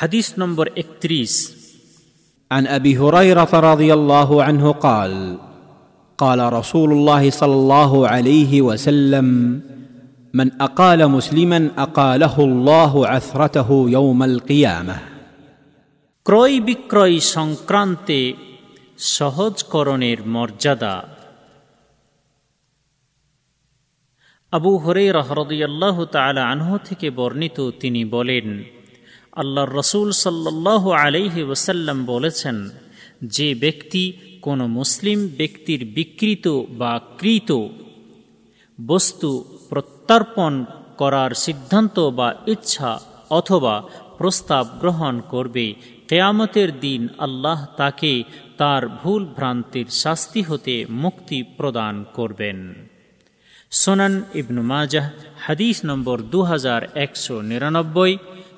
হাদিস নম্বর একত্রিশ عن ابي هريره رضي الله عنه قال قال رسول الله صلى الله عليه وسلم من اقال مسلما اقاله الله عثرته يوم القيامه ক্রয় বিক্রয় সংক্রান্তে সহজকরণের মর্যাদা আবু হরে রহরদিয়াল্লাহ তালা আনহু থেকে বর্ণিত তিনি বলেন আল্লাহর রসুল সাল্লাহ আলাইহি ওসাল্লাম বলেছেন, যে ব্যক্তি কোনো মুসলিম ব্যক্তির বিকৃত বা কৃত বস্তু প্রত্যার্পণ করার সিদ্ধান্ত বা ইচ্ছা অথবা প্রস্তাব গ্রহণ করবে, কেয়ামতের দিন আল্লাহ তাকে তার ভুল ভ্রান্তির শাস্তি হতে মুক্তি প্রদান করবেন। সোনান ইবনু মাজাহ, হাদিস নম্বর দু হাজার একশো নিরানব্বই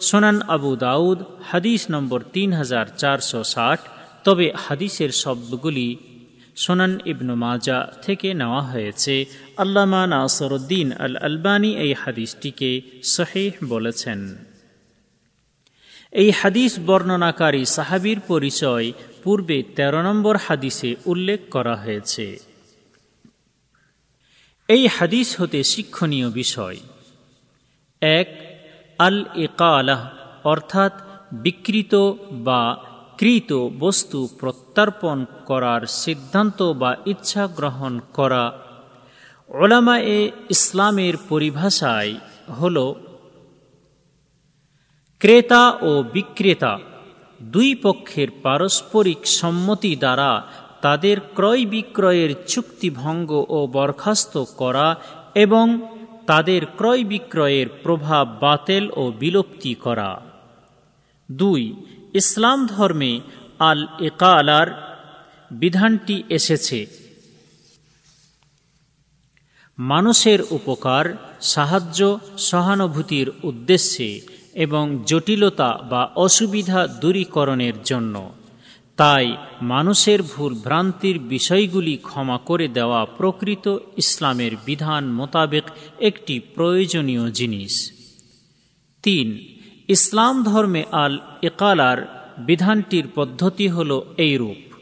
সোনান আবু দাউদ, হাদিস নম্বর তিন হাজার চারশো ষাট। তবে হাদিসের শব্দগুলি সোনান ইবনু মাজা থেকে নেওয়া হয়েছে। আল্লামা নাসরুদ্দিন আল আলবানি এই হাদিসটিকে সহিহ বলেছেন। এই হাদিস বর্ণনাকারী সাহাবির পরিচয় পূর্বে ১৩ নম্বর হাদিসে উল্লেখ করা হয়েছে। এই হাদিস হতে শিক্ষণীয় বিষয়। এক আল একালাহ অর্থাৎ বিকৃত বা কৃত বস্তু প্রত্যার্পণ করার সিদ্ধান্ত বা ইচ্ছা গ্রহণ করা। ওলামা এ ইসলামের পরিভাষায় হল, ক্রেতা ও বিক্রেতা দুই পক্ষের পারস্পরিক সম্মতি দ্বারা তাদের ক্রয় বিক্রয়ের চুক্তিভঙ্গ ও বরখাস্ত করা এবং তাদের ক্রয় বিক্রয়ের প্রভাব বাতেল ও বিলুপ্তি করা। দুই, ইসলাম ধর্মে আল একালার বিধানটি এসেছে। মানুষের উপকার, সাহায্য, সহানুভূতির উদ্দেশ্যে এবং জটিলতা বা অসুবিধা দূরীকরণের জন্য। তাই মানুষের ভুল ভ্রান্তির বিষয়গুলি ক্ষমা করে দেওয়া প্রকৃত ইসলামের বিধান মোতাবেক একটি প্রয়োজনীয় জিনিস। তিন, ইসলাম ধর্মে আল একালার বিধানটির পদ্ধতি হল এইরূপ।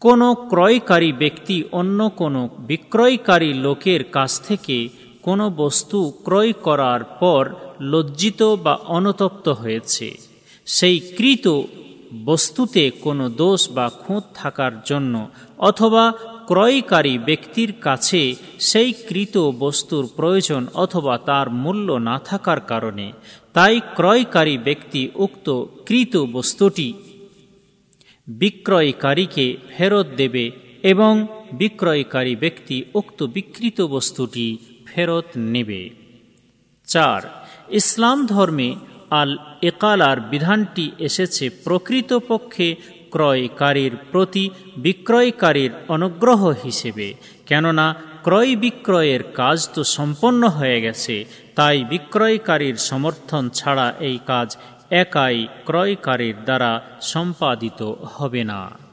কোনো ক্রয়কারী ব্যক্তি অন্য কোনো বিক্রয়কারী লোকের কাছ থেকে কোনো বস্তু ক্রয় করার পর লজ্জিত বা অনুতপ্ত হয়েছে। সেই কৃত বস্তুতে কোনো দোষ বা খুঁত থাকার জন্য অথবা ক্রয়কারী ব্যক্তির কাছে সেই কৃত বস্তুর প্রয়োজন অথবা তার মূল্য না থাকার কারণে, তাই ক্রয়কারী ব্যক্তি উক্ত কৃত বস্তুটি বিক্রয়কারীকে ফেরত দেবে এবং বিক্রয়কারী ব্যক্তি উক্ত বিকৃত বস্তুটি ফেরত নেবে। চার, ইসলাম ধর্মে আল একালার বিধানটি এসেছে প্রকৃতপক্ষে ক্রয়কারীর প্রতি বিক্রয়কারীর অনুগ্রহ হিসেবে। কেননা, ক্রয় বিক্রয়ের কাজ তো সম্পন্ন হয়ে গেছে, তাই বিক্রয়কারীর সমর্থন ছাড়া এই কাজ একাই ক্রয়কারীর দ্বারা সম্পাদিত হবে না।